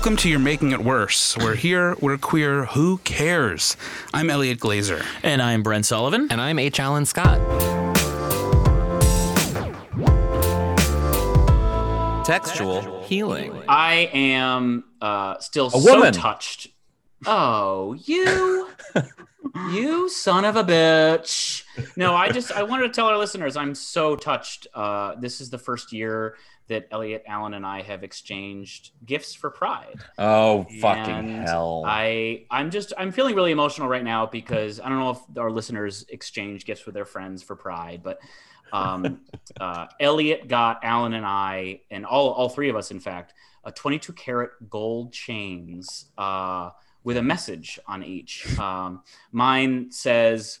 Welcome to You're Making It Worse. We're here, we're queer, who cares? I'm Elliot Glazer. And I'm Brent Sullivan. And I'm H. Alan Scott. Textual healing. I am uh, still A so woman. touched. Oh, you, you son of a bitch. No, I just I wanted to tell our listeners I'm so touched. Uh, this is the first year that Elliot Alan and I have exchanged gifts for Pride. Oh, fucking And hell. I I'm just I'm feeling really emotional right now because I don't know if our listeners exchange gifts with their friends for Pride, but um, uh, Elliot got Alan and I and all all three of us, in fact, a 22 karat gold chains uh, with a message on each. Um, mine says.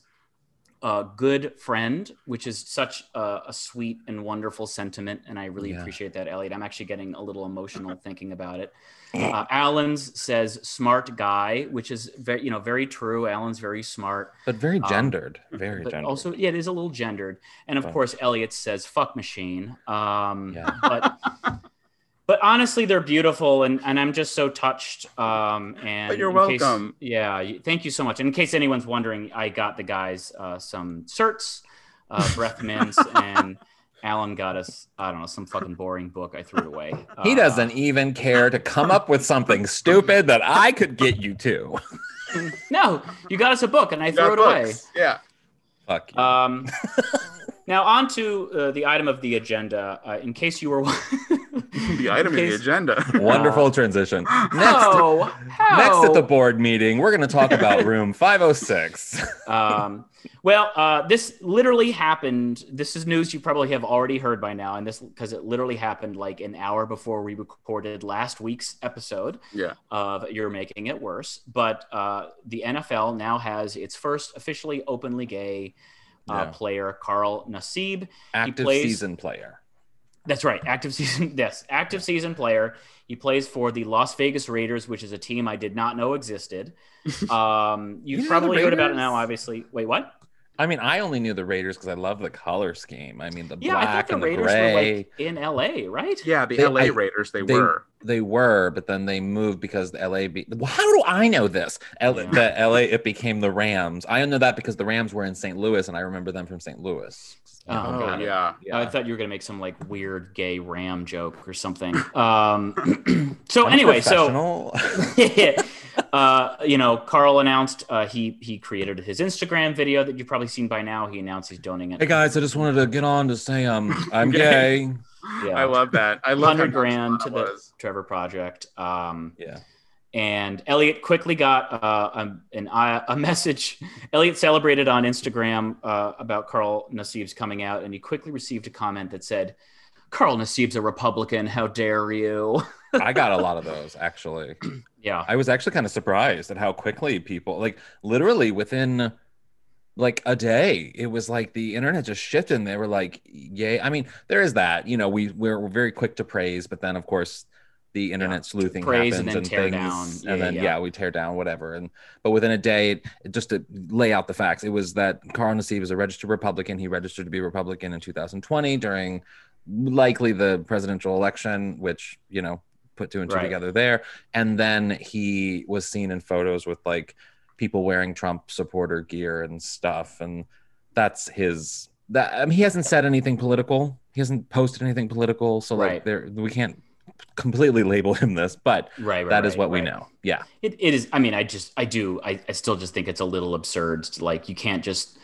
Uh, good friend, which is such a, a sweet and wonderful sentiment, and I really Yeah. appreciate that, Elliot. I'm actually getting a little emotional thinking about it. Uh, Alan's says smart guy, which is very, you know, very true. Alan's very smart, but very um, gendered. very but gendered. also, yeah, it is a little gendered. And of But- course, Elliot says fuck machine. Um, Yeah. but, but honestly, they're beautiful, and, and I'm just so touched. Um, and But you're in case- welcome. yeah, thank you so much. And in case anyone's wondering, I got the guys uh, some certs, uh, breath mints, and Alan got us, I don't know, some fucking boring book I threw it away. he Uh, doesn't even care to come up with something stupid that I could get you to. No, you got us a book, and I threw it away. Yeah. Fuck you. Um, now on to uh, the item of the agenda. Uh, in case you were The item of the agenda. Wonderful transition. Next, how, how? next at the board meeting, we're going to talk about room 506. um, well, uh, this literally happened. This is news you probably have already heard by now, and this because it literally happened like an hour before we recorded last week's episode Yeah. of "You're Making It Worse." But uh, the NFL now has its first officially openly gay uh, Yeah. player, Carl Nassib. Active plays- season player. That's right. Active season. Yes, active season player. He plays for the Las Vegas Raiders, which is a team I did not know existed. Um, You you've know probably heard about it now, obviously. Wait, what? I mean, I only knew the Raiders because I love the color scheme. I mean, the Yeah, I black thought and the the Raiders gray. were like in LA, right? Yeah, the They- LA I- Raiders, they, they were. They were, but then they moved because the LA. Be- well, how do I know this? L- The LA it became the Rams. I know that because the Rams were in St. Louis, and I remember them from St. Louis. Oh, Oh, got it. yeah. I thought you were gonna make some like weird gay ram joke or something. Um, so I'm anyway, so professional. uh, you know, Carl announced uh, he he created his Instagram video that you've probably seen by now. He announced he's donating it. hey guys, I just wanted to get on to say um I'm gay. Yeah. I love that. I love how hundred grand to the was. Trevor Project. Um, Yeah. and Elliot quickly got uh, an, uh, a message. Elliot celebrated on Instagram uh, about Carl Nassib's coming out, and he quickly received a comment that said, "Carl Nassib's a Republican. How dare you?" I got a lot of those actually. yeah, I was actually kind of surprised at how quickly people like literally within like a day it was like the internet just shifted and they were like yay i mean there is that you know we we're, we're very quick to praise but then of course the internet sleuthing Praise happens and then tear things down. Yeah, and then yeah. yeah. we tear down whatever and but within a day it, just to lay out the facts it was that carl nassib is a registered republican he registered to be republican in 2020 during likely the presidential election which you know put two and two Right. together there and then he was seen in photos with like people wearing trump supporter gear and stuff and that's his that I mean, he hasn't said anything political he hasn't posted anything political so like Right. there we can't completely label him this but right. right that is right, what we know yeah It, it is. I mean, I just, I do, I, I still just think it's a little absurd. to, Like, you can't just,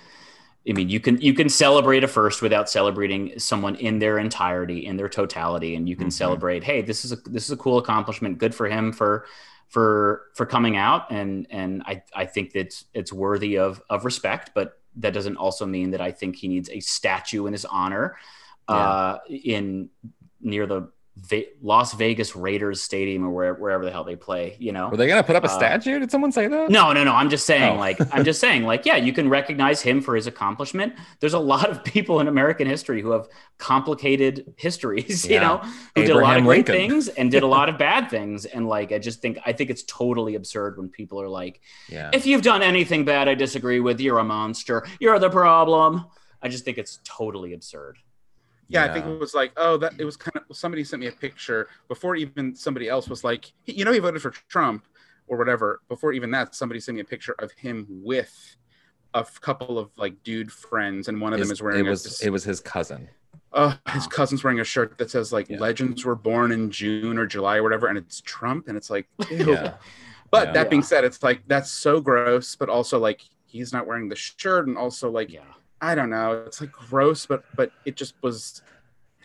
I mean, you can you can celebrate a first without celebrating someone in their entirety, in their totality, and you can Mhm. celebrate. Hey, this is a this is a cool accomplishment. Good for him for for for coming out, and and I I think that it's, it's worthy of of respect. But that doesn't also mean that I think he needs a statue in his honor, uh, in near the Ve- Las Vegas Raiders stadium or where, wherever the hell they play. You know, Were they gonna put up a Uh, statue? Did someone say that? no, no, no. I'm just saying, Oh. like, I'm just saying, like, yeah, you can recognize him for his accomplishment. There's a lot of people in American history who have complicated histories, you know, who did a lot of great Lincoln. things and did a lot of bad things. And like, I just think, I think it's totally absurd when people are like, Yeah. if you've done anything bad, I disagree with, you're a monster, you're the problem. I just think it's totally absurd. Yeah, I think it was like, oh, that it was kind of somebody sent me a picture before even somebody else was like, you know, he voted for Trump or whatever. Before even that, somebody sent me a picture of him with a f- couple of like dude friends, and one of them is wearing it a- was this- it was his cousin. uh, his cousin's wearing a shirt that says like Yeah. legends were born in June or July or whatever, and it's Trump, and it's like, ew. Yeah. But Yeah. that being said, it's like that's so gross, but also like he's not wearing the shirt, and also like Yeah. I don't know. It's like gross, but but it just was.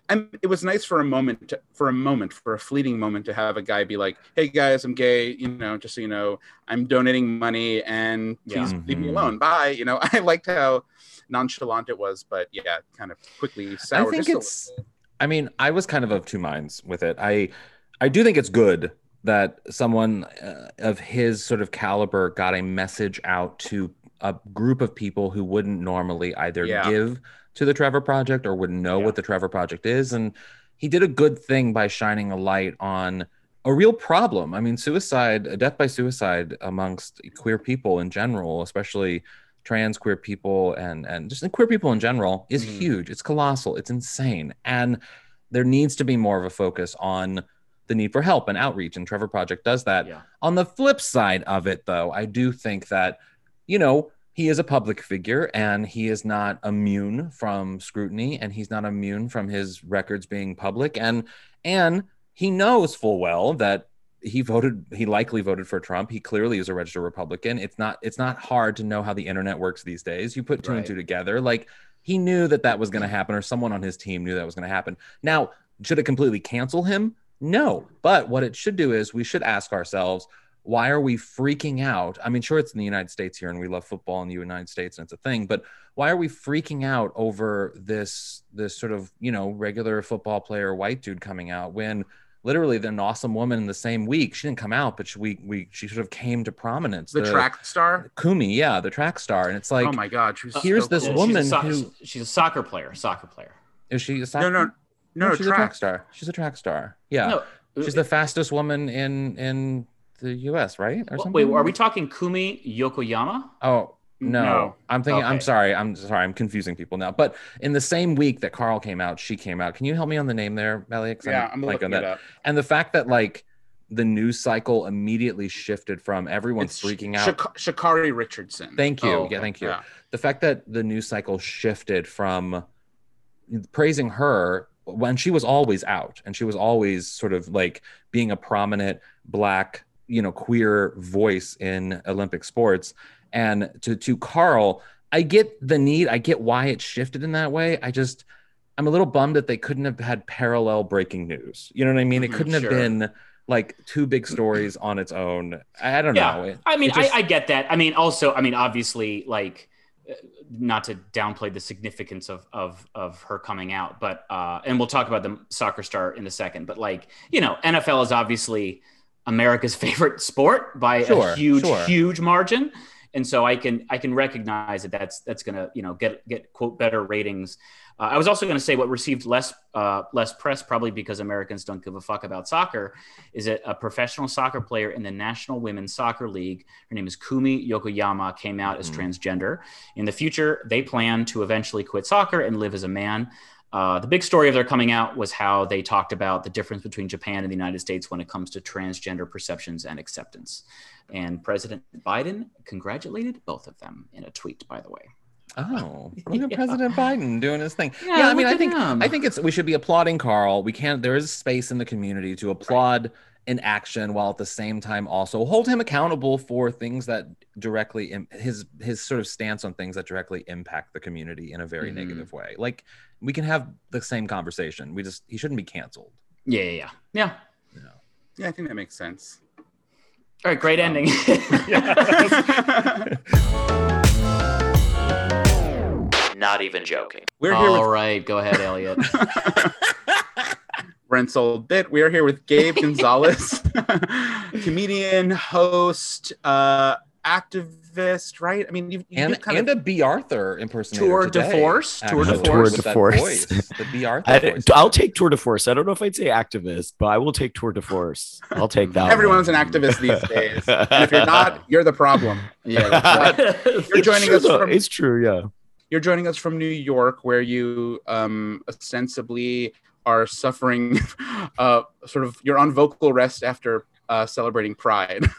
And it was nice for a moment, to, for a moment, for a fleeting moment, to have a guy be like, "Hey guys, I'm gay. You know, just so you know, I'm donating money, and please Yeah. leave me Mhm. alone. Bye." You know, I liked how nonchalant it was, but yeah, kind of quickly soured. I think it's. I mean, I was kind of of two minds with it. I, I do think it's good that someone uh, of his sort of caliber got a message out to a group of people who wouldn't normally either Yeah. give to the Trevor Project or wouldn't know Yeah. what the Trevor Project is, and he did a good thing by shining a light on a real problem. I mean, suicide, death by suicide amongst queer people in general, especially trans queer people and and just queer people in general is Mhm. huge. It's colossal. It's insane. And there needs to be more of a focus on the need for help and outreach and Trevor Project does that. Yeah. On the flip side of it though, I do think that you know, he is a public figure and he is not immune from scrutiny and he's not immune from his records being public and and he knows full well that he voted he likely voted for Trump. He clearly is a registered Republican. It's not it's not hard to know how the internet works these days. You put two and two together. Like he knew that that was going to happen or someone on his team knew that was going to happen. Now, should it completely cancel him? No. But what it should do is we should ask ourselves why are we freaking out? I mean, sure, it's in the United States here and we love football in the United States and it's a thing, but why are we freaking out over this this sort of, you know, regular football player white dude coming out when literally an awesome woman in the same week, she didn't come out, but she, we we she sort of came to prominence. The track star. Kumi, yeah, the track star. And it's like oh my god, she here's so this cool. She's a woman so- who- she's a soccer player, soccer player. is she a No, soccer- no, no, no, no she's a track track. star. She's a track star. Yeah. No, She's uh, the fastest woman in in the US, right? Or something? Wait, are we talking Kumi Yokoyama? Oh no, No. I'm thinking. I'm sorry. I'm sorry. I'm confusing people now. But in the same week that Carl came out, she came out. Can you help me on the name there, Elliot? Yeah, I'm blank looking on it that. up. And the fact that like the news cycle immediately shifted from everyone It's freaking out. Shak- Sha'Carri Richardson. Thank you. Oh, yeah, thank you. Yeah. The fact that the news cycle shifted from praising her when she was always out and she was always sort of like being a prominent black, you know, queer voice in Olympic sports and to to Carl, I get the need, I get why it shifted in that way. I just I'm a little bummed that they couldn't have had parallel breaking news. You know what I mean? It Mhm, couldn't have been like two big stories on its own. I I don't Yeah. know. It- I mean, just- I, I get that. I mean, also, I mean, obviously, like, uh, not to downplay the significance of of of her coming out, but uh, and we'll talk about the soccer star in a second. But like, you know, NFL is obviously America's favorite sport by Sure, a huge, sure. huge margin, and so I can I can recognize that that's that's gonna you know get get quote better ratings. Uh, I was also going to say what received less uh, less press, probably because Americans don't give a fuck about soccer, is that a professional soccer player in the National Women's Soccer League, her name is Kumi Yokoyama, came out as Mhm. transgender. In the future, they plan to eventually quit soccer and live as a man. Uh, the big story of their coming out was how they talked about the difference between Japan and the United States when it comes to transgender perceptions and acceptance. And President Biden congratulated both of them in a tweet, by the way. Oh, look at Yeah. President Biden doing his thing. Yeah, Yeah, I mean, I think him. I think it's we should be applauding Carl. We can't. There is space in the community to applaud in action while at the same time also hold him accountable for things that directly Im- his his sort of stance on things that directly impact the community in a very Mhm. negative way. Like we can have the same conversation. We just he shouldn't be canceled. Yeah, yeah, yeah. Yeah. You know? Yeah, I think that makes sense. All right, great ending. Not even joking. We're here All with right, go ahead, Elliot. Brent's old bit. We are here with Gabe Gonzalez, comedian, host, uh, activist, right? I mean, you, you And kind and of a Bea Arthur impersonator. Tour de today, force? Tour de force? Tour de force. The Bea Arthur. I, I'll take tour de force. I don't know if I'd say activist, but I will take tour de force. I'll take that. everyone's one. an activist these days. And if you're not, you're the problem. yeah, right. You're joining true, us from It's true, yeah. you're joining us from New York, where you um, ostensibly are suffering, uh, sort of, you're on vocal rest after uh, celebrating Pride.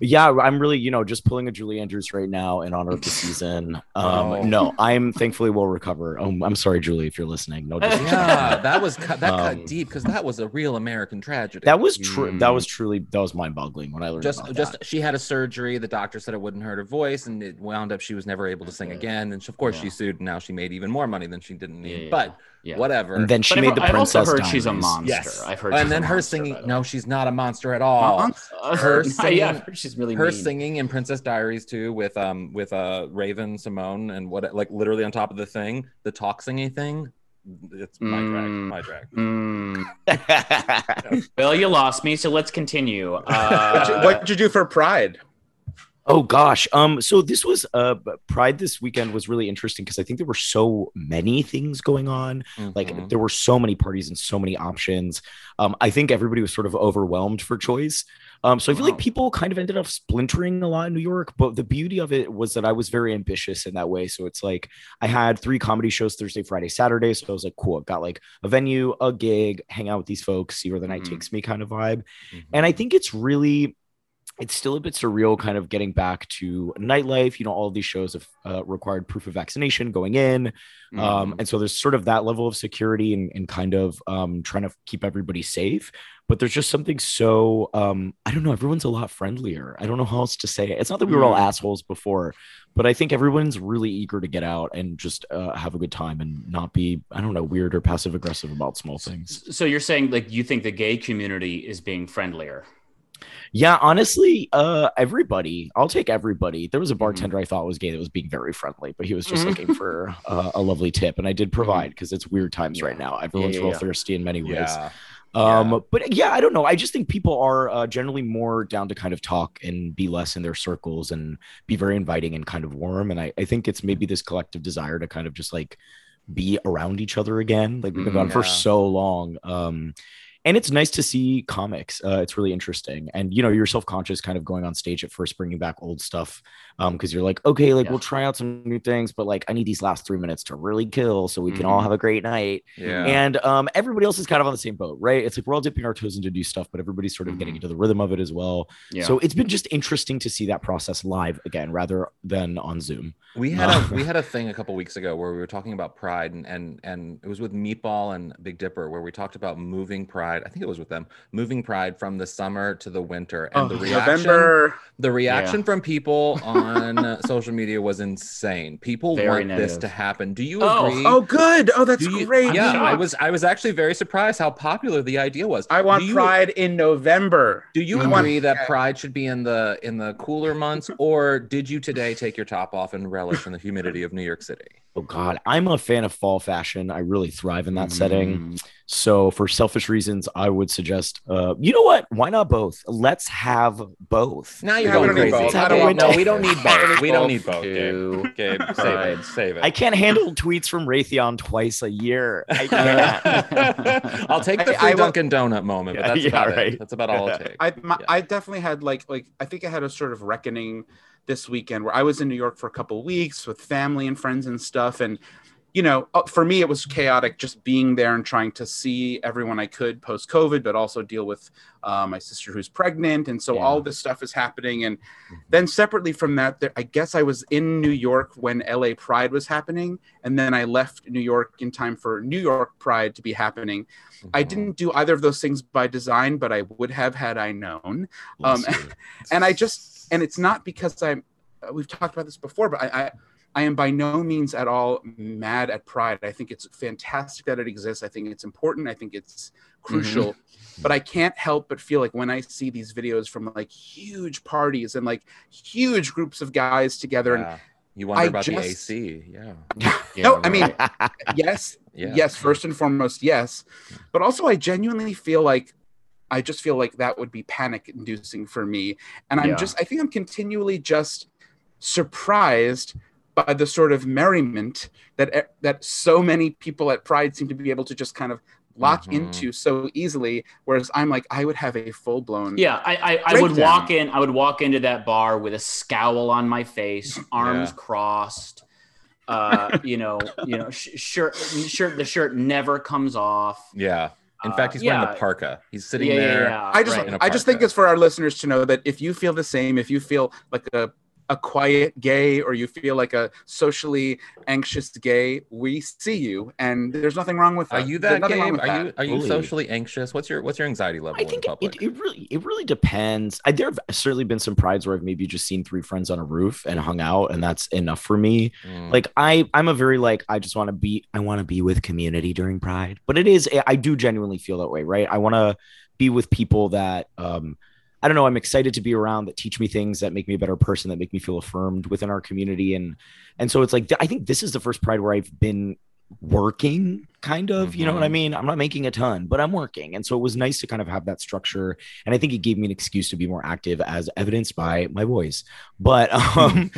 Yeah, I'm really, you know, just pulling a Julie Andrews right now in honor of the season. Um, Oh. No, I'm thankfully will recover. Um, I'm sorry, Julie, if you're listening. No, disrespect. yeah, that was cut, that Um, cut deep because that was a real American tragedy. that was true. That Mm. was truly that was mind-boggling when I learned just about just that. she had a surgery. The doctor said it wouldn't hurt her voice, and it wound up she was never able to sing again. And of course, Yeah. she sued. And now she made even more money than she didn't need. Yeah, yeah, but yeah. whatever. And then she But made I've, the I've also princess. heard she's a monster. yes, I've heard. and then her monster, singing. No, she's not a monster at all. Uh, Her singing- I've heard she's really her mean. singing in Princess Diaries too, with um with uh Raven-Symoné and what like literally on top of the thing, the talk singing thing. It's my drag, Mm. my drag. Mm. Well, you lost me, so let's continue. What'd you- Uh, What'd you do for Pride? Oh gosh. Um so this was uh Pride this weekend was really interesting because I think there were so many things going on. Like Mhm. there were so many parties and so many options. Um I think everybody was sort of overwhelmed for choice. Um so I feel like people kind of ended up splintering a lot in New York, but the beauty of it was that I was very ambitious in that way. So it's like I had three comedy shows Thursday, Friday, Saturday. So I was like, cool, I've got like a venue, a gig, hang out with these folks, see where the night Mhm. takes me kind of vibe. Mhm. And I think it's really it's still a bit surreal kind of getting back to nightlife you know all these shows have uh, required proof of vaccination going in Mm-hmm. um, and so there's sort of that level of security and, and kind of um, trying to keep everybody safe but there's just something so um, i don't know everyone's a lot friendlier i don't know how else to say it it's not that we were all Mm. assholes before but i think everyone's really eager to get out and just uh, have a good time and not be i don't know weird or passive aggressive about small things so you're saying like you think the gay community is being friendlier? Yeah, honestly, uh, everybody. I'll take everybody. There was Mm-hmm. a bartender I thought was gay that was being very friendly, but he was just looking for uh, a lovely tip, and I did provide because it's weird times right now. Everyone's yeah, real yeah. thirsty in many ways. Yeah. Um, Yeah. but yeah, I don't know. I just think people are uh, generally more down to kind of talk and be less in their circles and be very inviting and kind of warm. And I, I think it's maybe this collective desire to kind of just like be around each other again. Like we've been Mhm. gone for so long. Um, and it's nice to see comics. Uh, it's really interesting. And you know, you're self-conscious kind of going on stage at first, bringing back old stuff. Um, because you're like, okay, like Yeah. we'll try out some new things, but like I need these last three minutes to really kill so we can all Mhm. have a great night. Yeah. And um, everybody else is kind of on the same boat, right? It's like we're all dipping our toes into new stuff, but everybody's sort of getting Mhm. into the rhythm of it as well. Yeah. So it's been just interesting to see that process live again rather than on Zoom. We had Uh, a we had a thing a couple weeks ago where we were talking about pride and and and it was with Meatball and Big Dipper where we talked about moving pride. I think it was with them moving pride from the summer to the winter and Oh, the reaction November. the reaction from people on social media was insane. People Very want this to happen. Do you Oh, oh agree? Oh, good. Oh, that's you- great. Yeah, I was I was actually very surprised how popular the idea was. I want you- Pride in November. Do you I agree that Pride should be in the in the cooler months, or did you today take your top off and relish in the humidity of New York City? Oh God, I'm a fan of fall fashion. I really thrive in that setting. Mm. So for selfish reasons, I would suggest, uh, you know what? Why not both? Let's have both. Now you're Yeah, going don't need crazy. both. I don't want no, we don't need both. We don't need both. Two. Gabe, Gabe save it. Save it. I can't handle tweets from Raytheon twice a year. I can't. I'll take the I- free I will- Dunkin' Donut moment, but Yeah, that's yeah, about right. it. That's about all it takes. I my, Yeah. I definitely had like like I think I had a sort of reckoning this weekend where I was in New York for a couple weeks with family and friends and stuff and you know, uh, for me, it was chaotic just being there and trying to see everyone I could post COVID, but also deal with uh, my sister who's pregnant. And so Yeah. all this stuff is happening. And then separately from that, there, I guess I was in New York when LA Pride was happening. And then I left New York in time for New York Pride to be happening. I Mhm. didn't do either of those things by design, but I would have had I known. Um, and I just and it's not because I'm uh, we've talked about this before, but I, I I am by no means at all mad at Pride. I think it's fantastic that it exists. I think it's important. I think it's crucial. But I can't help but feel like when I see these videos from like huge parties and like huge groups of guys together, and You wonder I about the AC. Yeah. no, I mean, yes, Yeah. yes, first and foremost, yes. But also, I genuinely feel like I just feel like that would be panic inducing for me. And I'm Yeah. just, I think I'm continually just surprised by the sort of merriment that that so many people at Pride seem to be able to just kind of lock Mhm. into so easily. Whereas I'm like, I would have a full blown Yeah, I I, I would walk in. I would walk into that bar with a scowl on my face, arms Yeah. crossed. Uh, you know, you know, sh- shirt, shirt. The shirt never comes off. Yeah. In Uh, fact, he's wearing yeah. a parka. He's sitting yeah, there. Yeah, yeah, I just right. In a I just think it's for our listeners to know that if you feel the same, if you feel like a a quiet gay or you feel like a socially anxious gay, we see you and there's nothing wrong with Are that. you that nothing wrong Gabe? with Are you that. are you Totally. socially anxious? What's your what's your anxiety level I in think it, it really it really depends. I, there have certainly been some prides where I've maybe just seen three friends on a roof and hung out, and that's enough for me. Mm. Like I I'm a very like I just want to be I want to be with community during Pride, but it is I do genuinely feel that way, right? I want to be with people that um I don't know. I'm excited to be around that teach me things that make me a better person, that make me feel affirmed within our community, and and so it's like I think this is the first Pride where I've been working kind of you know what i Mhm. mean i'm not making a ton but i'm working and so it was nice to kind of have that structure and i think it gave me an excuse to be more active as evidenced by my voice but um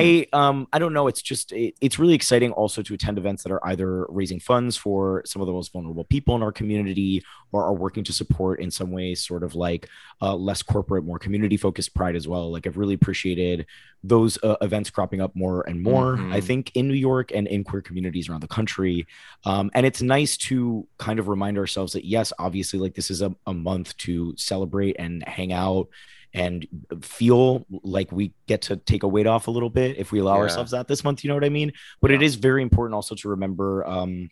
I um I don't know. It's just it, it's really exciting also to attend events that are either raising funds for some of the most vulnerable people in our community or are working to support in some ways sort of like uh, less corporate, more community focused pride as well. Like I've really appreciated those uh, events cropping up more and more. I Mhm. think in New York and in queer communities around the country. Um, and it's nice to kind of remind ourselves that yes, obviously, like this is a, a month to celebrate and hang out and feel like we get to take a weight off a little bit if we allow Yeah. ourselves that this month you know what i mean but it is very important also to remember um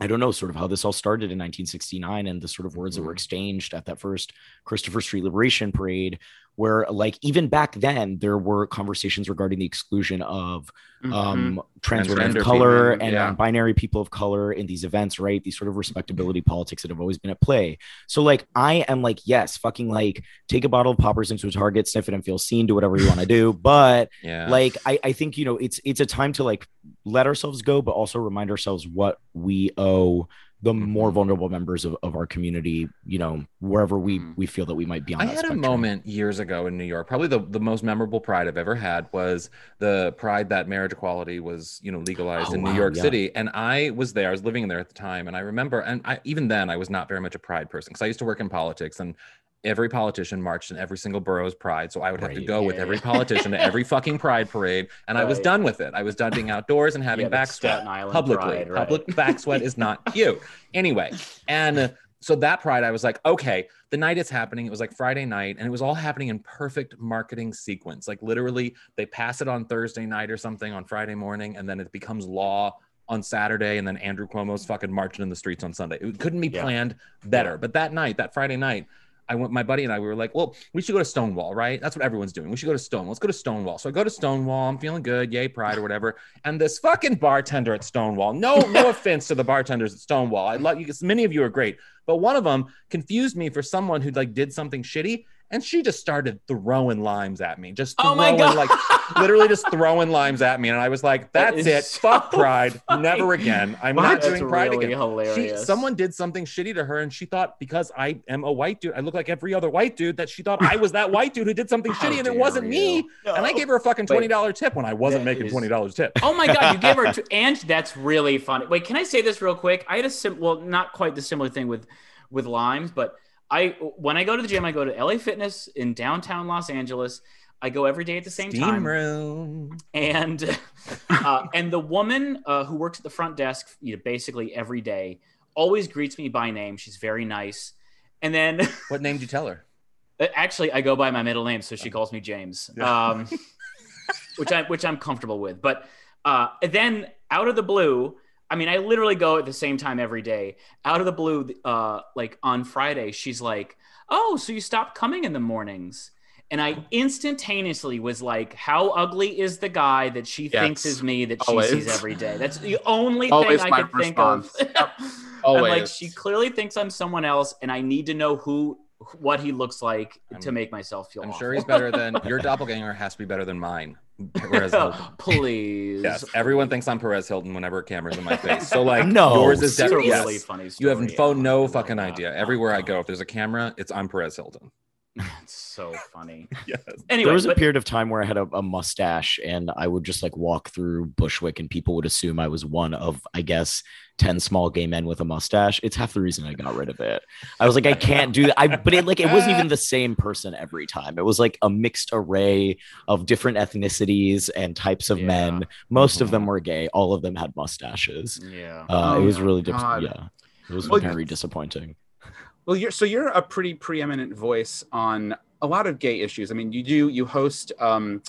I don't know, sort of how this all started in 1969 and the sort of words that were Mhm. exchanged at that first Christopher Street Liberation Parade, where, like, even back then, there were conversations regarding the exclusion of Mhm. um, trans women Transgender of color people, and yeah. non-binary people of color in these events, right? These sort of respectability politics that have always been at play. So, like, I am like, yes, fucking like, take a bottle of poppers into a Target, sniff it, and feel seen. Do whatever you want to do, but yeah. like I, I think you know it's it's a time to like let ourselves go but also remind ourselves what we owe the more Mhm. vulnerable members of, of our community you know wherever we Mhm. we feel that we might be on I had a moment years ago in New York. Probably the, the most memorable pride I've ever had was the pride that marriage equality was, you know, legalized Oh, in wow, New York yeah. City. And I was there. I was living there at the time, and I remember. And I, even then, I was not very much a pride person because I used to work in politics, and every politician marched in every single borough's pride. So I would have to Right, go with yeah, every politician to every fucking pride parade, and I was done with it. I was done being outdoors and having Yeah, back sweat publicly. Pride, right. Public back sweat is not cute. Anyway, and so that pride, I was like, okay, the night it's happening, it was like Friday night, and it was all happening in perfect marketing sequence. Like literally, they pass it on Thursday night or something on Friday morning, and then it becomes law on Saturday, and then Andrew Cuomo's fucking marching in the streets on Sunday. It couldn't be Yeah. planned better. Yeah. But that night, that Friday night, I went, my buddy and I, we were like, well, we should go to Stonewall, right? That's what everyone's doing. We should go to Stonewall. Let's go to Stonewall. So I go to Stonewall. I'm feeling good. Yay, pride or whatever. And this fucking bartender at Stonewall, no, no offense to the bartenders at Stonewall. I love you. Many of you are great. But one of them confused me for someone who like did something shitty. And she just started throwing limes at me. Just Oh my God. like literally just throwing limes at me. And I was like, that's is it. so Fuck pride. funny. Never again. I'm What? not That's doing pride really again. She, someone did something shitty to her, and she thought because I am a white dude, I look like every other white dude, that she thought I was that white dude who did something shitty, and it wasn't me. you. And I gave her a fucking twenty dollar tip when I wasn't making is- twenty dollars tip. Oh my god, you gave her two, and that's really funny. Wait, can I say this real quick? I had a sim well, not quite the similar thing with with limes, but I when I go to the gym, I go to LA Fitness in downtown Los Angeles. I go every day at the same Steam time. room. and uh, and the woman uh, who works at the front desk you know, basically every day always greets me by name she's very nice and then What name do you tell her? actually i go by my middle name so she calls me james um, which i which i'm comfortable with but uh, then out of the blue i mean i literally go at the same time every day out of the blue uh, like on friday she's like oh so you stopped coming in the mornings and I instantaneously was like, "How ugly is the guy that she thinks is me that she sees every day?" That's the only Always thing I could think of. response. Yep. I'm like, she clearly thinks I'm someone else, and I need to know who, what he looks like to I'm- make myself feel. I'm awful. sure he's better than your doppelganger has to be better than mine. Perez oh, Hilton. Please. Yes, everyone thinks I'm Perez Hilton whenever a camera's in my face. So like, No, yours is It's a definitely really yes. funny You have story. fo- no love fucking idea. Everywhere I go, if there's a camera, it's I'm Perez Hilton. It's so funny. Yes. Anyway, there was a period of time where I had a, a mustache and I would just like walk through Bushwick and people would assume I was one of, I guess, 10 small gay men with a mustache. It's half the reason I got rid of it. I was like, I can't do that. I, but it like, it wasn't even the same person every time. It was like a mixed array of different ethnicities and types of Yeah. men. Most of Mhm. them were gay. All of them had mustaches. yeah. Uh, Oh it was really, dip- yeah, it was Well, very disappointing. Well, you're so you're a pretty preeminent voice on a lot of gay issues. I mean, you do you host um,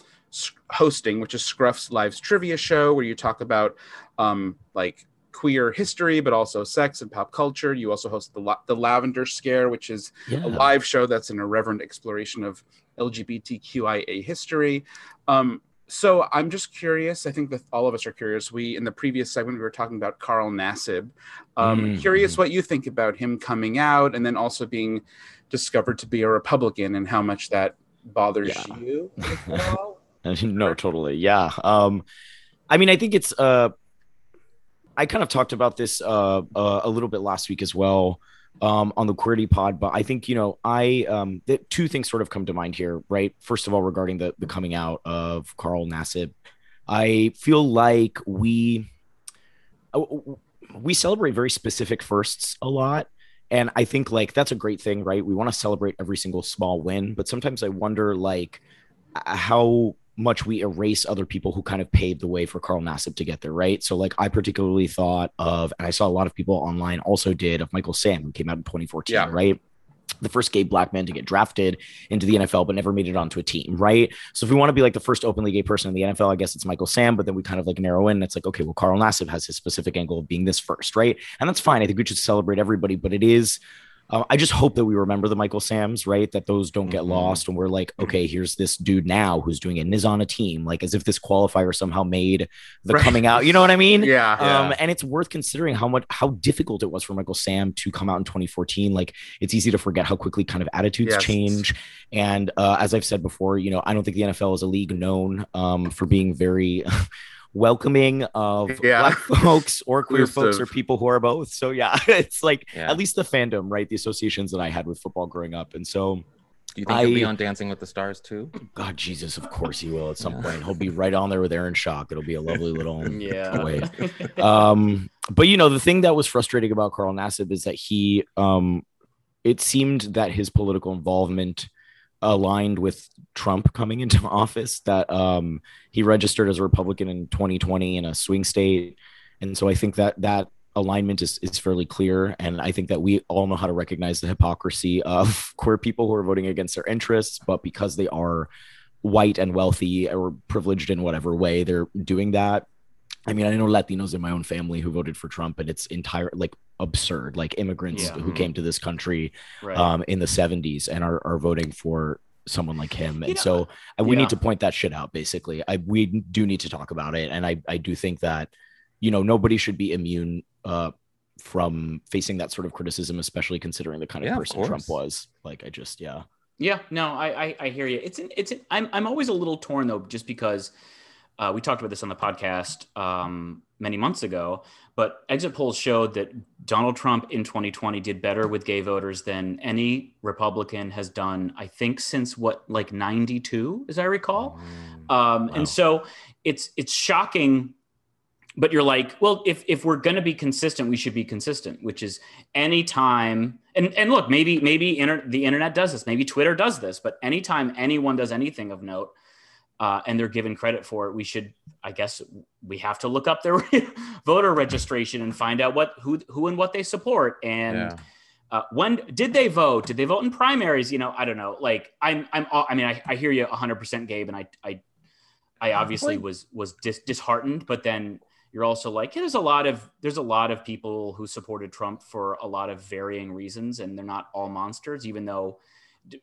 hosting, which is Scruff's Lives Trivia Show, where you talk about um, like queer history, but also sex and pop culture. You also host the the Lavender Scare, which is Yeah. a live show that's an irreverent exploration of LGBTQIA history. Um, so I'm just curious. I think that all of us are curious. We in the previous segment we were talking about Carl Nassib. Um, Mm, Curious what you think about him coming out and then also being discovered to be a Republican and how much that bothers Yeah. you. if at all? no, totally. Yeah. Um, I mean, I think it's uh I kind of talked about this uh, uh a little bit last week as well um on the query pod, but I think you know, I um the two things sort of come to mind here, right? First of all, regarding the the coming out of Carl Nassib, I feel like we uh, we celebrate very specific firsts a lot. And I think like that's a great thing, right? We want to celebrate every single small win, but sometimes I wonder like how much we erase other people who kind of paved the way for Carl Nassib to get there, right? So like I particularly thought of, and I saw a lot of people online also did of Michael Sam, who came out in 2014, Yeah. right? The first gay black man to get drafted into the NFL, but never made it onto a team, right? So if we want to be like the first openly gay person in the NFL, I guess it's Michael Sam, but then we kind of like narrow in. And it's like, okay, well, Carl Nassib has his specific angle of being this first, right? And that's fine. I think we should celebrate everybody, but it is uh, I just hope that we remember the Michael Sams, right? That those don't get Mhm. lost. And we're like, okay, here's this dude now who's doing it and is on a team, like as if this qualifier somehow made the Right. coming out. You know what I mean? yeah. Um, and it's worth considering how much how difficult it was for Michael Sam to come out in 2014. Like it's easy to forget how quickly kind of attitudes Yes. change. And uh, as I've said before, you know, I don't think the NFL is a league known um, for being very welcoming of Yeah. black folks or queer folks or people who are both. So yeah, it's like Yeah. at least the fandom, right? The associations that I had with football growing up. And so Do you think he'll be on Dancing with the Stars too? God, Jesus, of course he will at some Yeah. point. He'll be right on there with Aaron Schock. It'll be a lovely little yeah. wait. um but you know the thing that was frustrating about carl nassib is that he um it seemed that his political involvement aligned with trump coming into office that um he registered as a republican in 2020 in a swing state. And so i think that that alignment is, is fairly clear. And i think that we all know how to recognize the hypocrisy of queer people who are voting against their interests but because they are white and wealthy or privileged in whatever way they're doing that I mean, I know Latinos in my own family who voted for Trump, and it's entire like absurd. Like immigrants Yeah. who came to this country right. um, in the '70s and are, are voting for someone like him, and know, so uh, we yeah. need to point that shit out. Basically, I we do need to talk about it, and I I do think that you know nobody should be immune uh, from facing that sort of criticism, especially considering the kind of Yeah, of person Trump was. Like, I just yeah. Yeah, no, I, I, I hear you. It's an, it's an, I'm, I'm always a little torn though, just because uh, we talked about this on the podcast um, many months ago. But exit polls showed that Donald Trump in 2020 did better with gay voters than any Republican has done. I think since what, like 92, as I recall. Mm. Um, Wow. And so it's it's shocking, but you're like, well, if if we're going to be consistent, we should be consistent. Which is anytime and and look, maybe maybe inter- the internet does this, maybe Twitter does this, but anytime anyone does anything of note, uh, and they're given credit for it, we should, I guess, we have to look up their voter registration and find out what who who and what they support and. Yeah. Uh, when did they vote? Did they vote in primaries? You know, I don't know. Like, I'm, I'm. I mean, I, I hear you 100, percent Gabe, and I, I, I obviously was was dis- disheartened. But then you're also like, yeah, there's a lot of there's a lot of people who supported Trump for a lot of varying reasons, and they're not all monsters. Even though d-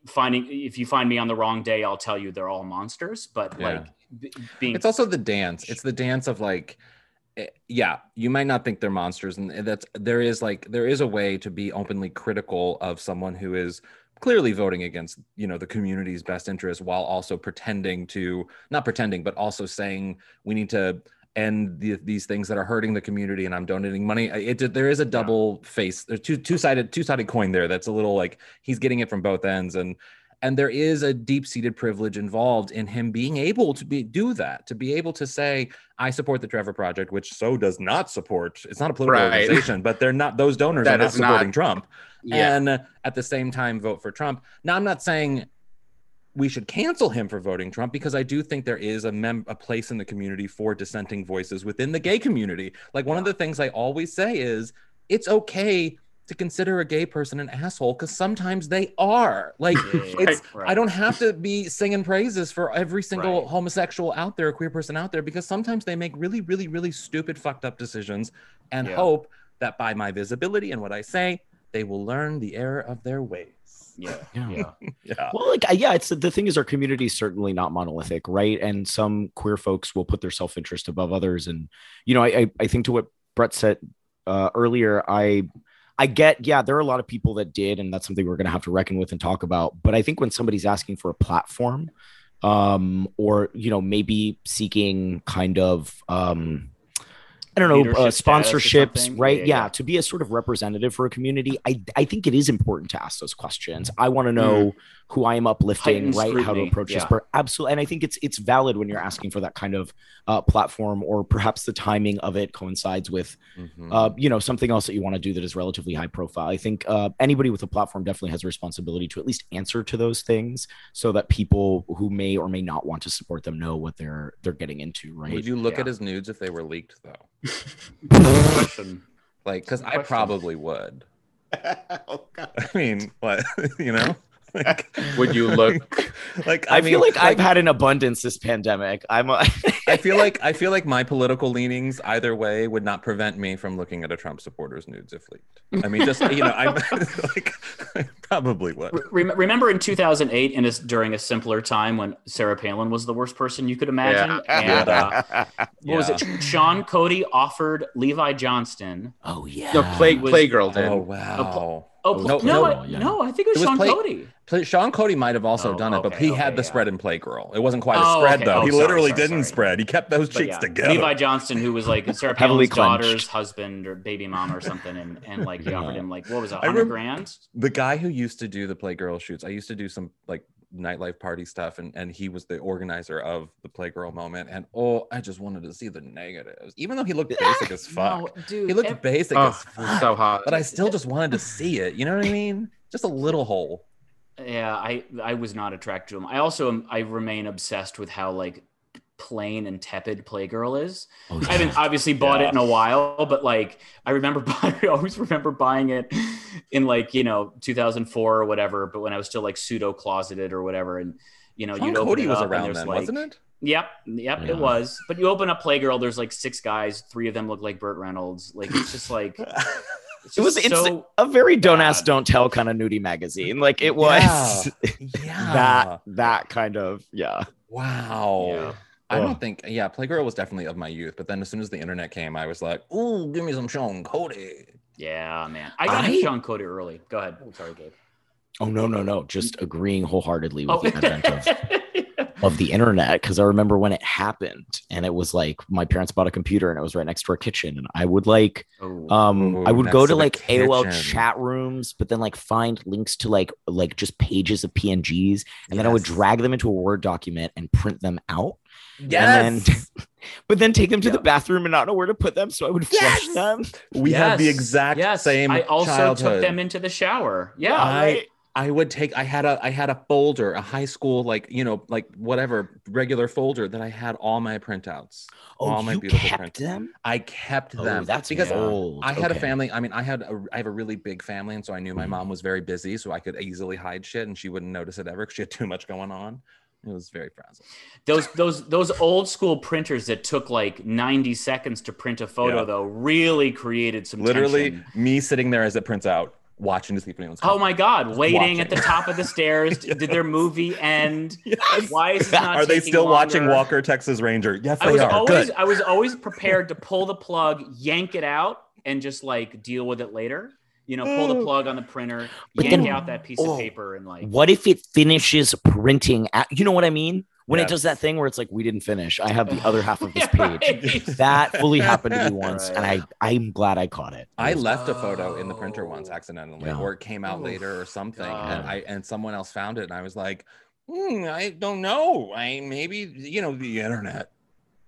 finding if you find me on the wrong day, I'll tell you they're all monsters. But Yeah. like b- being It's also the dance. It's the dance of like, eh, yeah, you might not think they're monsters, and that's there is like there is a way to be openly critical of someone who is clearly voting against you know the community's best interest while also pretending to not pretending but also saying we need to end the, these things that are hurting the community and i'm donating money I- it, there is a double face there's two two-sided two-sided coin there that's a little like he's getting it from both ends and and there is a deep-seated privilege involved in him being able to be do that to be able to say i support the trevor project which so does not support it's not a political Right. organization but they're not those donors That are not is not- supporting trump Yeah. and at the same time vote for Trump. Now, I'm not saying we should cancel him for voting Trump because I do think there is a mem- a place in the community for dissenting voices within the gay community. Like one of the things I always say is it's okay to consider a gay person an asshole because sometimes they are. Like Yeah, yeah, it's right. I don't have to be singing praises for every single Right. homosexual out there, queer person out there, because sometimes they make really, really, really stupid, fucked up decisions and Yeah. hope that by my visibility and what I say, they will learn the error of their ways. Yeah, Yeah. yeah. Yeah. Well, like, I- yeah, it's the thing is our community is certainly not monolithic, right? And some queer folks will put their self interest above others. And, you know, I, I, I think to what Brett said uh, earlier, I, I get, yeah, there are a lot of people that did, and that's something we're going to have to reckon with and talk about. But I think when somebody's asking for a platform, um, or, you know, maybe seeking kind of, um, I don't know, uh, sponsorships, right? Yeah, Yeah, yeah. to be a sort of representative for a community, I I think it is important to ask those questions. I want to know who I am uplifting, Heightened right? How to scrutiny, approach this, yeah. but absolutely, and I think it's it's valid when you're asking for that kind of uh, platform, or perhaps the timing of it coincides with, Mhm. uh, you know, something else that you want to do that is relatively high profile. I think uh, anybody with a platform definitely has a responsibility to at least answer to those things, so that people who may or may not want to support them know what they're they're getting into, right? Would you look Yeah. at his nudes if they were leaked though? Like, because I probably would. oh, God. I mean, what you know? Like, Would you look? like I, I, feel mean, like, I've had an abundance this pandemic. I'm a, I feel like I feel like my political leanings either way would not prevent me from looking at a Trump supporter's nudes if leaked. I mean, just you know, I'm like, I probably would. Re- remember in 2008, in a, during a simpler time when Sarah Palin was the worst person you could imagine, Yeah. and uh, what was it? Sean Cody offered Levi Johnston. oh yeah. The play was- Playgirl did. Oh wow. Oh No, no, no, I, yeah. no, I think it was, It was Sean play- Cody. Play- Sean Cody might have also Oh, done it, but okay, he had the yeah. spread and Playgirl. It wasn't quite a Oh, spread okay. though. Oh, he sorry, literally sorry, didn't sorry. spread. He kept those But cheeks yeah, together. Levi Johnston, who was like Sarah Heavily Palin's daughter's husband or baby mom or something, and and like he Yeah. offered him like what was it, I hundred grand? the guy who used to do the Playgirl shoots, I used to do some like nightlife party stuff, and and he was the organizer of the Playgirl moment. And oh, I just wanted to see the negatives, even though he looked basic as fuck. No, dude, he looked ev- basic Oh, as fuck, so hot. but I still just wanted to see it. You know what I mean? Just a little hole. Yeah, I I was not attracted to him. I also am, I remain obsessed with how like plain and tepid Playgirl is. Oh, I haven't obviously bought Yeah. it in a while, but like I remember buying, I always remember buying it in like you know 2004 or whatever. But when I was still like pseudo closeted or whatever, and you know Sean you'd Cody was up and around there's then, like, wasn't it? Yep, yep, Yeah. it was. But you open up Playgirl, there's like six guys, three of them look like Burt Reynolds. Like it's just like it's It was just it's so a very don't ask, don't tell kind of nudie magazine. Like it was yeah. that that kind of yeah. Wow. Yeah. I don't think, yeah, Playgirl was definitely of my youth. But then as soon as the internet came, I was like, ooh, give me some Sean Cody. Yeah, man. I got I- into Sean Cody early. Go ahead. I'm sorry, Gabe. Oh no no no! Just agreeing wholeheartedly with Oh. the advent of of the internet because I remember when it happened and it was like my parents bought a computer and it was right next to our kitchen and I would like Oh. um Ooh, I would go to to the like AOL chat rooms but then like find links to like like just pages of PNGs and then I would drag them into a Word document and print them out Yes. then- but then take them to Yeah. the bathroom and not know where to put them, so I would flush them. We had the exact yes. same I also childhood. took them into the shower. Yeah. I I would take I had a I had a folder, a high school like, you know, like whatever regular folder that I had all my printouts. Oh, all my you beautiful kept prints. them? I kept Oh, them. that's because old. I had a family. I mean, I had a, I have a really big family, and so I knew Mm-hmm. my mom was very busy, so I could easily hide shit, and she wouldn't notice it ever because she had too much going on. It was very frazzled. Those those those old school printers that took like 90 seconds to print a photo Yeah. though really created some Literally, tension. me sitting there as it prints out, watching to see if anyone's. Oh my god, waiting at the top of the stairs. Did their movie end? Yes. Why is it not Are they still watching? Walker Texas Ranger? Yes, I they was are. always Good. I was always prepared to pull the plug, yank it out, and just like deal with it later. You know, pull the plug on the printer, But yank then- out that piece oh, of paper, and like What if it finishes printing? At, you know what I mean? When it does that thing where it's like we didn't finish. I have the other half of this Yeah, page. right. That fully happened to me once, and I I'm glad I caught it. I left a photo in the printer once Oh. accidentally, Yeah. or it came out Oof, later or something, and I and someone else found it, and I was like, hmm, I don't know. I maybe you know the internet.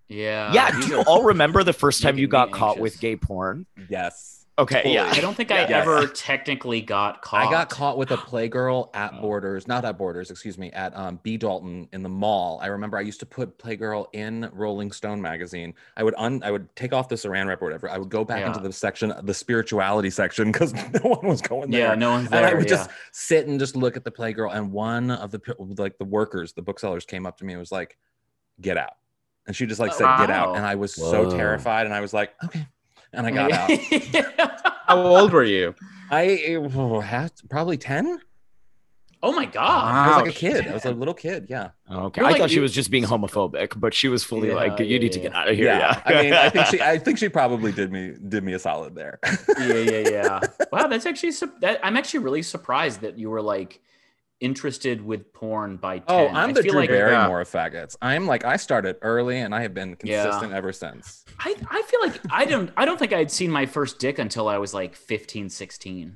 Yeah. yeah, these do you all remember the first time you me got caught with gay porn? Yes, Okay, yeah. I don't think I Yes. ever technically got caught. I got caught with a playgirl at Oh. Borders, not at Borders, excuse me, at um, B Dalton in the mall. I remember I used to put Playgirl in Rolling Stone magazine. I would un, I would take off the Saran wrap or whatever. I would go back into the section, the spirituality section, because no one was going there. Yeah, no one's there. and I there. would yeah. just sit and just look at the playgirl. And one of the like the workers, the booksellers, came up to me and was like, "Get out!" And she just like said, "Get out!" And I was so terrified. And I was like, "Okay," and I oh, got out. How old were you? I oh, had probably ten. oh my god. I was like a kid. I was a little kid. Yeah. Okay, You're I like- thought she was just being homophobic, but she was fully Yeah, like, "You yeah, need to get out of here." Yeah, I mean, I think she, I think she probably did me, did me a solid there. yeah, yeah, yeah. Wow, that's actually that. I'm actually really surprised that you were like interested with porn by 10. oh, I'm I the feel Drew like Barrymore of faggots. I'm like, I started early and I have been Yeah. consistent ever since. I, I feel like I don't I don't think I'd seen my first dick until I was like 15, 16.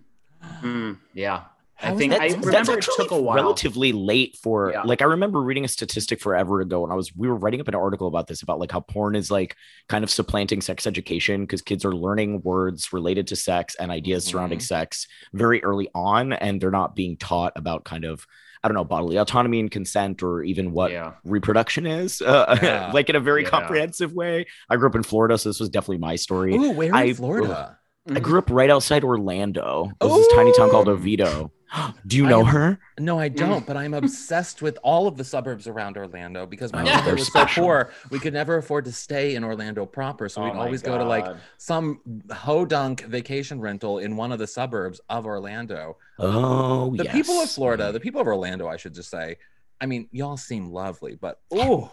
Hmm. Yeah. I How is think that- I That's- remember it took a while. relatively late for Yeah. like I remember reading a statistic forever ago and I was we were writing up an article about this about like how porn is like kind of supplanting sex education because kids are learning words related to sex and ideas surrounding Mm-hmm. sex very early on and they're not being taught about kind of I don't know bodily autonomy and consent or even what Yeah. reproduction is uh, Yeah. like in a very Yeah. comprehensive way. I grew up in Florida so this was definitely my story. Ooh, where in I- Florida? I grew up right outside Orlando. There's this tiny town called Oviedo. Do you know am- her? No, I don't, mm. but I'm obsessed with all of the suburbs around Orlando because my Oh, mother they're was special. so poor. We could never afford to stay in Orlando proper. So Oh we'd my always go to like God. some hodunk vacation rental in one of the suburbs of Orlando. Oh, The people of. Florida, the people of Orlando, I should just say, I mean, y'all seem lovely, but oh,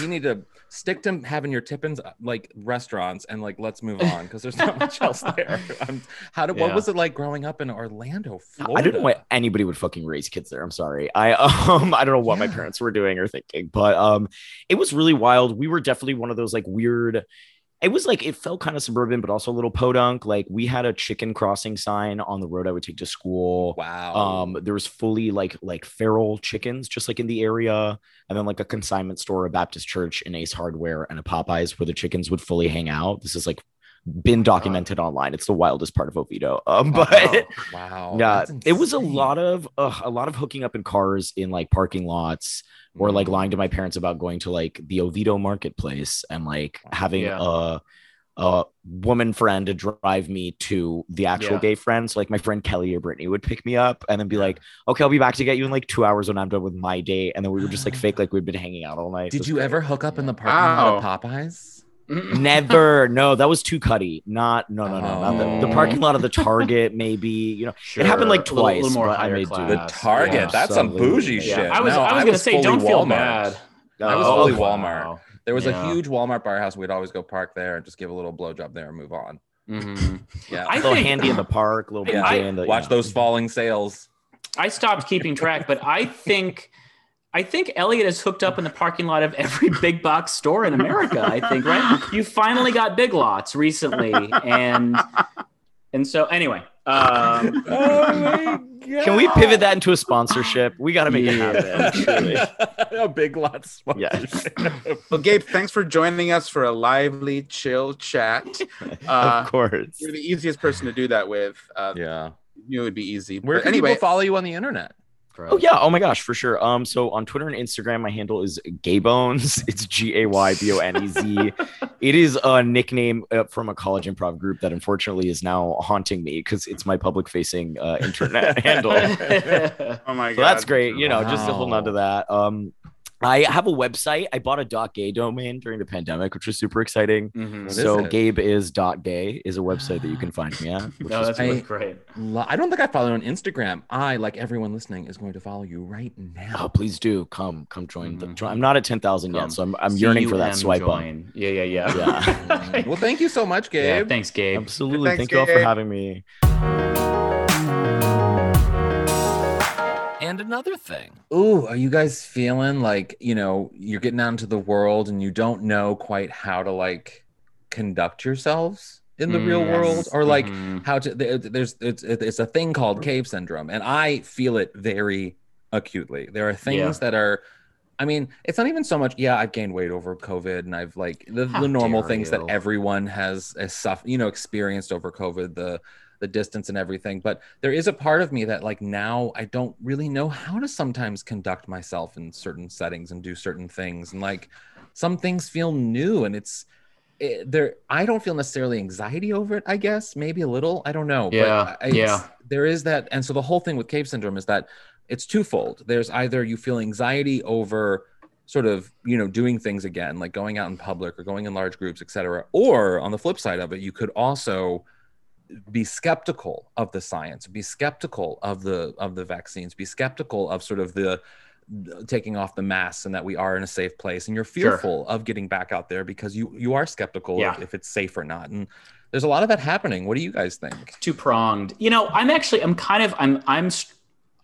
you need to stick to having your tippins uh, like restaurants and like let's move on because there's not much else there. Um, how did what was it like growing up in Orlando, Florida? I don't know why anybody would fucking raise kids there. I'm sorry. I um I don't know what my parents were doing or thinking, but um it was really wild. We were definitely one of those like weird. It was like it felt kind of suburban, but also a little podunk. Like we had a chicken crossing sign on the road I would take to school. Wow. Um, there was fully like like feral chickens just like in the area, and then like a consignment store, a Baptist church, an Ace Hardware, and a Popeyes where the chickens would fully hang out. This is like been documented online. It's the wildest part of Oviedo. Um, but wow. yeah, that's it was a lot of uh, a lot of hooking up in cars in like parking lots or like Mm. lying to my parents about going to like the Oviedo marketplace and like having Yeah. a a woman friend to drive me to the actual Yeah. gay friends. So like my friend Kelly or Brittany would pick me up and then be like, "Okay, I'll be back to get you in like two hours when I'm done with my date." And then we would just like fake like we'd been hanging out all night. Did you great. ever hook up in the parking lot of Popeyes? Never. No, that was too cutty. Not no no no. Not the, the Oh. parking lot of the Target maybe. You know, it happened like Sure, a little- twice. little more but I higher made class. The Target. yeah, That's some bougie Yeah. shit. I was No, I was gonna say don't feel Walmart. bad. I was Oh, fully wow. Walmart. There was Yeah. a huge Walmart bar house. We'd always go park there and just give a little blowjob there and move on. Mhm. Yeah. I a little think- handy in the park, a little Yeah, BJ I- in the, Watch you those falling sales. I stopped keeping track, but I think I think Elliot is hooked up in the parking lot of every big box store in America. I think, right? You finally got Big Lots recently, and and so anyway, um, Oh my God. Can we pivot that into a sponsorship? We got to make it happen. a big lots. Yeah. Well, Gabe, thanks for joining us for a lively, chill chat. Uh, of course. you're the easiest person to do that with. Uh, yeah. You would be easy. Where But can anyway, people follow you on the internet? Oh yeah. Oh my gosh, for sure. Um, so on Twitter and Instagram, my handle is Gaybones. It's G A Y B O N E Z. It is a nickname uh, from a college improv group that unfortunately is now haunting me because it's my public-facing uh, internet handle. oh my So god, that's great. You know, just to hold on to that. Um, I have a website. I bought a dot .gay domain during the pandemic, which was super exciting. Mhm. So it? Gabe is .gay is a website that you can find me at. Which No, is that's I- really great. Lo- I don't think I follow you on Instagram. I, like everyone listening, is going to follow you right Oh, now. please do come, come join. The, Mhm. join. I'm not at ten thousand yet, so I'm, I'm yearning for that CUM swipe up. Yeah, yeah, yeah. Yeah. well, thank you so much, Yeah, Gabe. thanks, Gabe. Absolutely. Thanks, Thank you all for having me. And another thing. Ooh, are you guys feeling like, you know, you're getting out into the world and you don't know quite how to like conduct yourselves in the real Mm, world yes. or like Mhm. how to there's it's it's a thing called cave syndrome and I feel it very acutely. There are things Yeah. that are I mean, it's not even so much. Yeah, I've gained weight over COVID, and I've like the, the normal things that everyone has, has suff- you know, experienced over COVID, the the distance and everything. But there is a part of me that like now I don't really know how to sometimes conduct myself in certain settings and do certain things, and like some things feel new, and it's it, there. I don't feel necessarily anxiety over it. I guess maybe a little. I don't know. Yeah, but yeah. There is that, and so the whole thing with cave syndrome is that it's twofold. There's either you feel anxiety over sort of you know doing things again like going out in public or going in large groups etc or on the flip side of it you could also be skeptical of the science be skeptical of the of the vaccines be skeptical of sort of the taking off the masks and that we are in a safe place and you're Sure. fearful of getting back out there because you you are skeptical Yeah. of if it's safe or not and there's a lot of that happening what do you guys think two pronged. You know, I'm actually I'm kind of I'm I'm st-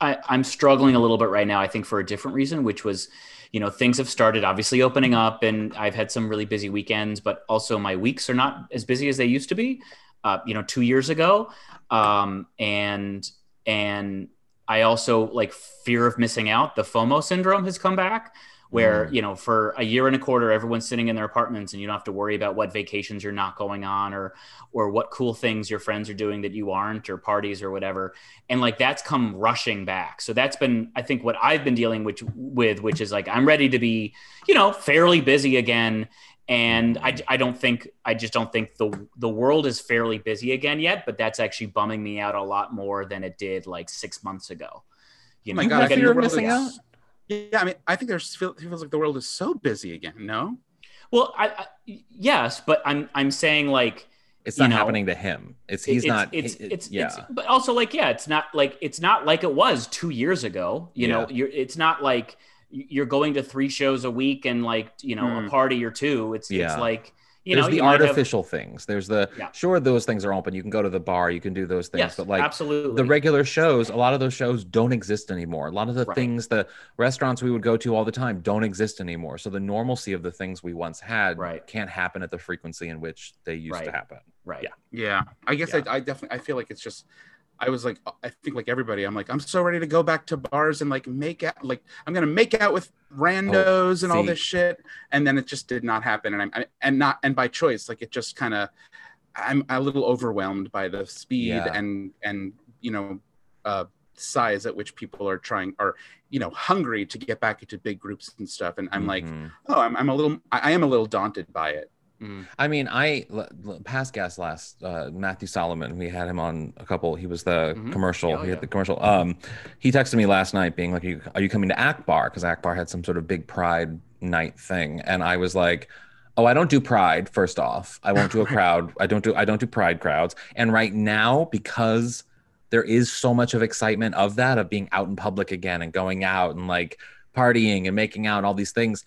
I, I'm struggling a little bit right now. I think for a different reason, which was, you know, things have started obviously opening up, and I've had some really busy weekends, but also my weeks are not as busy as they used to be. Uh, you know, two years ago, um, and and I also like fear of missing out. The FOMO syndrome has come back, where you know for a year and a quarter everyone's sitting in their apartments and you don't have to worry about what vacations you're not going on or or what cool things your friends are doing that you aren't or parties or whatever. And like that's come rushing back. So that's been i think what i've been dealing with with which is like i'm ready to be you know fairly busy again and I, I don't think I just don't think the the world is fairly busy again yet, but that's actually bumming me out a lot more than it did like six months ago. You Oh my know, god, like, I think fear the of world missing is- Yeah, I mean, I think there's feel, feels like the world is so busy again. No, well, I, I yes, but I'm I'm saying like it's You not know, happening to him. It's he's it's, not it's it- it's yeah. it's but also like yeah it's not like it's not like it was two years ago you know? You're it's not like you're going to three shows a week and like you know Hmm. a party or two it's Yeah. it's like you there's know the you might have- artificial things there's the Yeah. sure those things are open you can go to the bar you can do those things yes but like absolutely the regular shows a lot of those shows don't exist anymore a lot of the Right. things the restaurants we would go to all the time don't exist anymore so the normalcy of the things we once had Right. can't happen at the frequency in which they used to happen right yeah. yeah, I guess Yeah. I, I definitely I feel like it's just. I was like, I think like everybody, I'm like, I'm so ready to go back to bars and like make out, like I'm gonna make out with randos and all Oh, this shit, and then it just did not happen, and I'm I, and not and by choice, like it just kind of, I'm a little overwhelmed by the speed Yeah. and and you know, uh, size at which people are trying are you know hungry to get back into big groups and stuff, and I'm like, Mhm. oh, I'm I'm a little, I, I am a little daunted by it. Mm. I mean, I past guest last uh, Matthew Solomon. We had him on a couple. He was the Mhm. commercial. Yeah, he yeah. had the commercial. Um, he texted me last night, being like, "Are you, are you coming to Akbar?" Because Akbar had some sort of big Pride night thing, and I was like, "Oh, I don't do Pride. First off, I won't do a crowd. I don't do I don't do Pride crowds. And right now, because there is so much of excitement of that of being out in public again and going out and like partying and making out and all these things."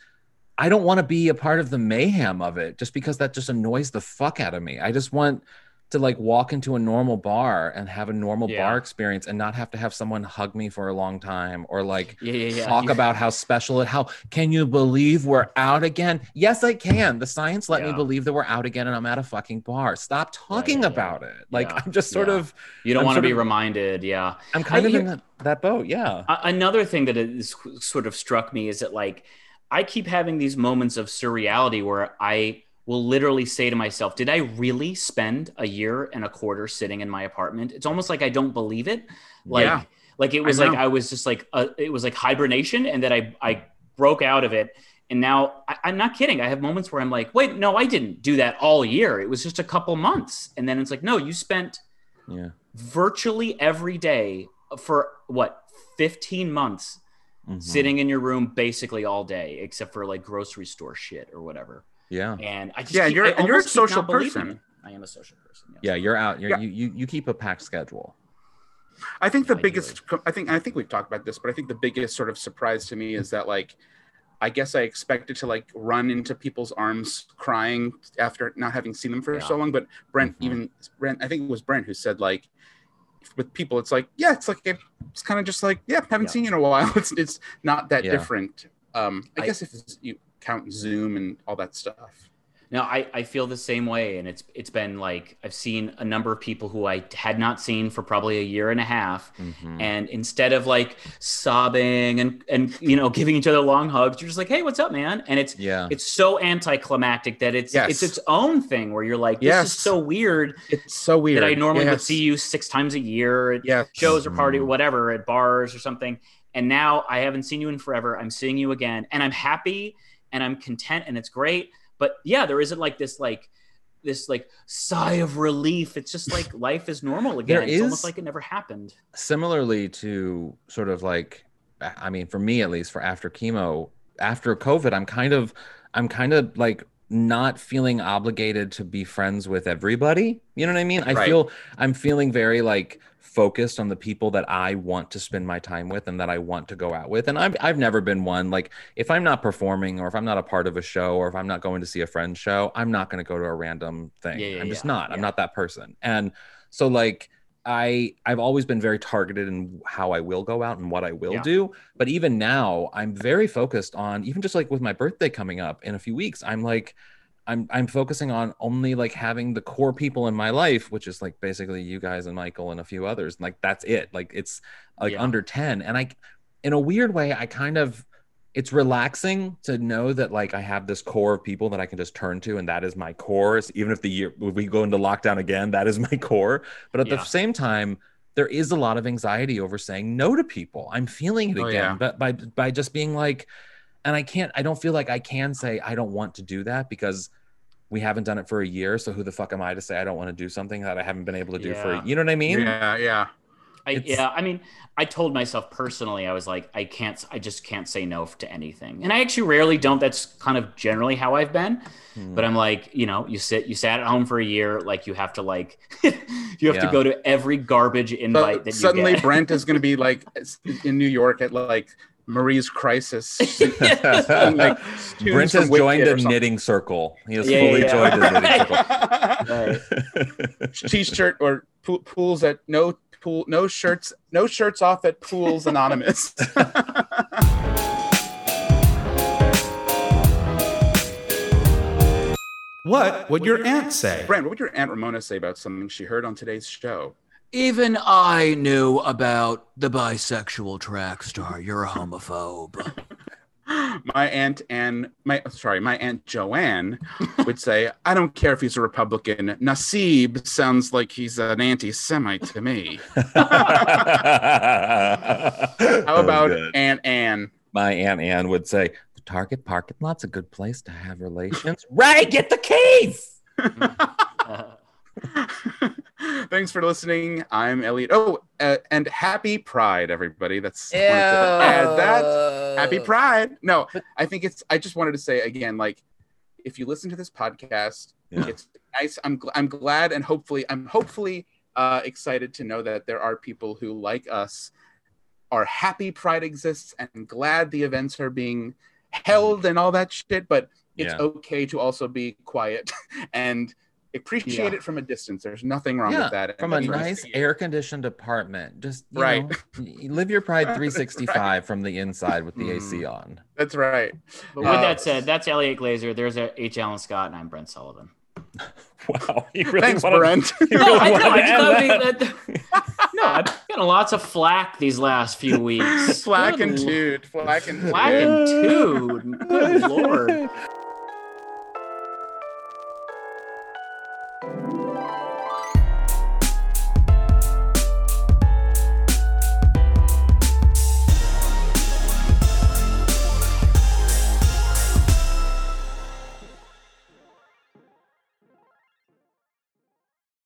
I don't want to be a part of the mayhem of it just because that just annoys the fuck out of me. I just want to like walk into a normal bar and have a normal Yeah. bar experience and not have to have someone hug me for a long time or like Yeah, yeah, yeah. talk about how special it how can you believe we're out again yes i can the science let me believe that we're out again and i'm at a fucking bar stop talking about it like i'm just sort of You don't I'm want to be of- reminded. Yeah. i'm kind I of in that, that boat yeah Another thing that is sort of struck me is that like I keep having these moments of surreality where I will literally say to myself, "Did I really spend a year and a quarter sitting in my apartment?" It's almost like I don't believe it. Like Yeah. like it I was like. I was just like uh, it was like hibernation, and that I I broke out of it. And now I, I'm not kidding. I have moments where I'm like, wait, no, I didn't do that all year. It was just a couple months. And then it's like, no, you spent yeah virtually every day for what 15 months Mhm. sitting in your room basically all day except for like grocery store shit or whatever yeah and i just Yeah, keep- you're- I and you're a social person. i am a social person yes. yeah you're out you're, Yeah. you, you you keep a packed schedule I think the I biggest, I think, I think we've talked about this, but I think the biggest sort of surprise to me is that like, I guess I expected to like run into people's arms crying after not having seen them for Yeah. so long. But Brent, Mhm. even Brent, I think it was Brent who said like, with people, it's like, yeah, it's like it's kind of just like, yeah, haven't Yeah. seen you in a while. It's it's not that Yeah. different. Um, I, I- guess if you count Zoom and all that stuff. No I, I feel the same way and it's it's been like i've seen a number of people who i had not seen for probably a year and a half Mhm. and instead of like sobbing and and you know giving each other long hugs you're just like hey what's up man and it's yeah it's so anticlimactic that it's Yes. it's its own thing where you're like this Yes. is so weird It's so weird. that I normally would see you six times a year at Yeah. shows or party or Mhm. whatever at bars or something. And now I haven't seen you in forever. I'm seeing you again, and I'm happy and I'm content, and it's great. But yeah, there isn't like this like this like sigh of relief. It's just like life is normal again. There it's is- almost like it never happened. similarly to sort of like i mean for me at least for after chemo after covid i'm kind of i'm kind of like not feeling obligated to be friends with everybody. You know what i mean? I Right. feel i'm feeling very like focused on the people that i want to spend my time with and that i want to go out with. And i've, I've never been one like if i'm not performing or if i'm not a part of a show or if i'm not going to see a friend's show i'm not going to go to a random thing. Yeah, yeah, i'm just yeah, not. I'm not that person. And so like I I've always been very targeted in how I will go out and what I will Yeah. do. But even now, I'm very focused on even just like with my birthday coming up in a few weeks. I'm like, I'm I'm focusing on only like having the core people in my life, which is like basically you guys and Michael and a few others. And like that's it. Like it's like Yeah. under ten, and I, in a weird way, I kind of. It's relaxing to know that like I have this core of people that I can just turn to, and that is my core. So even if the year if we go into lockdown again, that is my core. But at the same time, there is a lot of anxiety over saying no to people. I'm feeling it Oh, again, yeah. but by by just being like, and I can't. I don't feel like I can say I don't want to do that because we haven't done it for a year. So who the fuck am I to say I don't want to do something that I haven't been able to do Yeah. for? You know what I mean? yeah, yeah. I, It's- yeah, I mean, I told myself personally, I was like, I can't, I just can't say no to anything, and I actually rarely don't. That's kind of generally how I've been. Hmm. But I'm like, you know, you sit, you sat at home for a year, like you have to like, you have Yeah. to go to every garbage invite So that you suddenly get. Brent is going to be like in New York at like Marie's Crisis. like, Brent has joined a knitting circle. He has Yeah, fully yeah, joined a knitting circle. T-shirt or pool, pools at no pool, no shirts, no shirts off at Pools Anonymous. What would your aunt say? Brand, what would your aunt Ramona say about something she heard on today's show? Even I knew about the bisexual track star. You're a homophobe. My aunt Anne, my sorry, my aunt Joanne would say, "I don't care if he's a Republican. Nassib sounds like he's an anti-Semite to me." How about Aunt Anne? my aunt Anne would say, "The Target parking lot's a good place to have relations." Ray, get the keys. Thanks for listening. I'm Elliot. Oh, uh, and happy Pride, everybody. That's I add that. Happy Pride. No, I think it's. I just wanted to say again, like, if you listen to this podcast, Yeah. it's nice. I'm. Gl- I'm glad, and hopefully, I'm hopefully uh, excited to know that there are people who, like us, are happy Pride exists and glad the events are being held and all that shit. But it's Yeah. okay to also be quiet and appreciate Yeah. it from a distance. There's nothing wrong Yeah, with that. from a nice air conditioned apartment. Just you Right. know, live your pride That's 365 from the inside with the Mm. AC on. That's right. But with Uh, that said, that's Elliot Glazer. There's a H. Alan Scott, and I'm Brent Sullivan. Wow, you really Thanks, wanna- Brent. you No, really I, no, wanted I to just end thought that? we- that- no, I've gotten lots of flack these last few weeks. Flack Good and l- toot. Flack and Flack and toot. Good lord.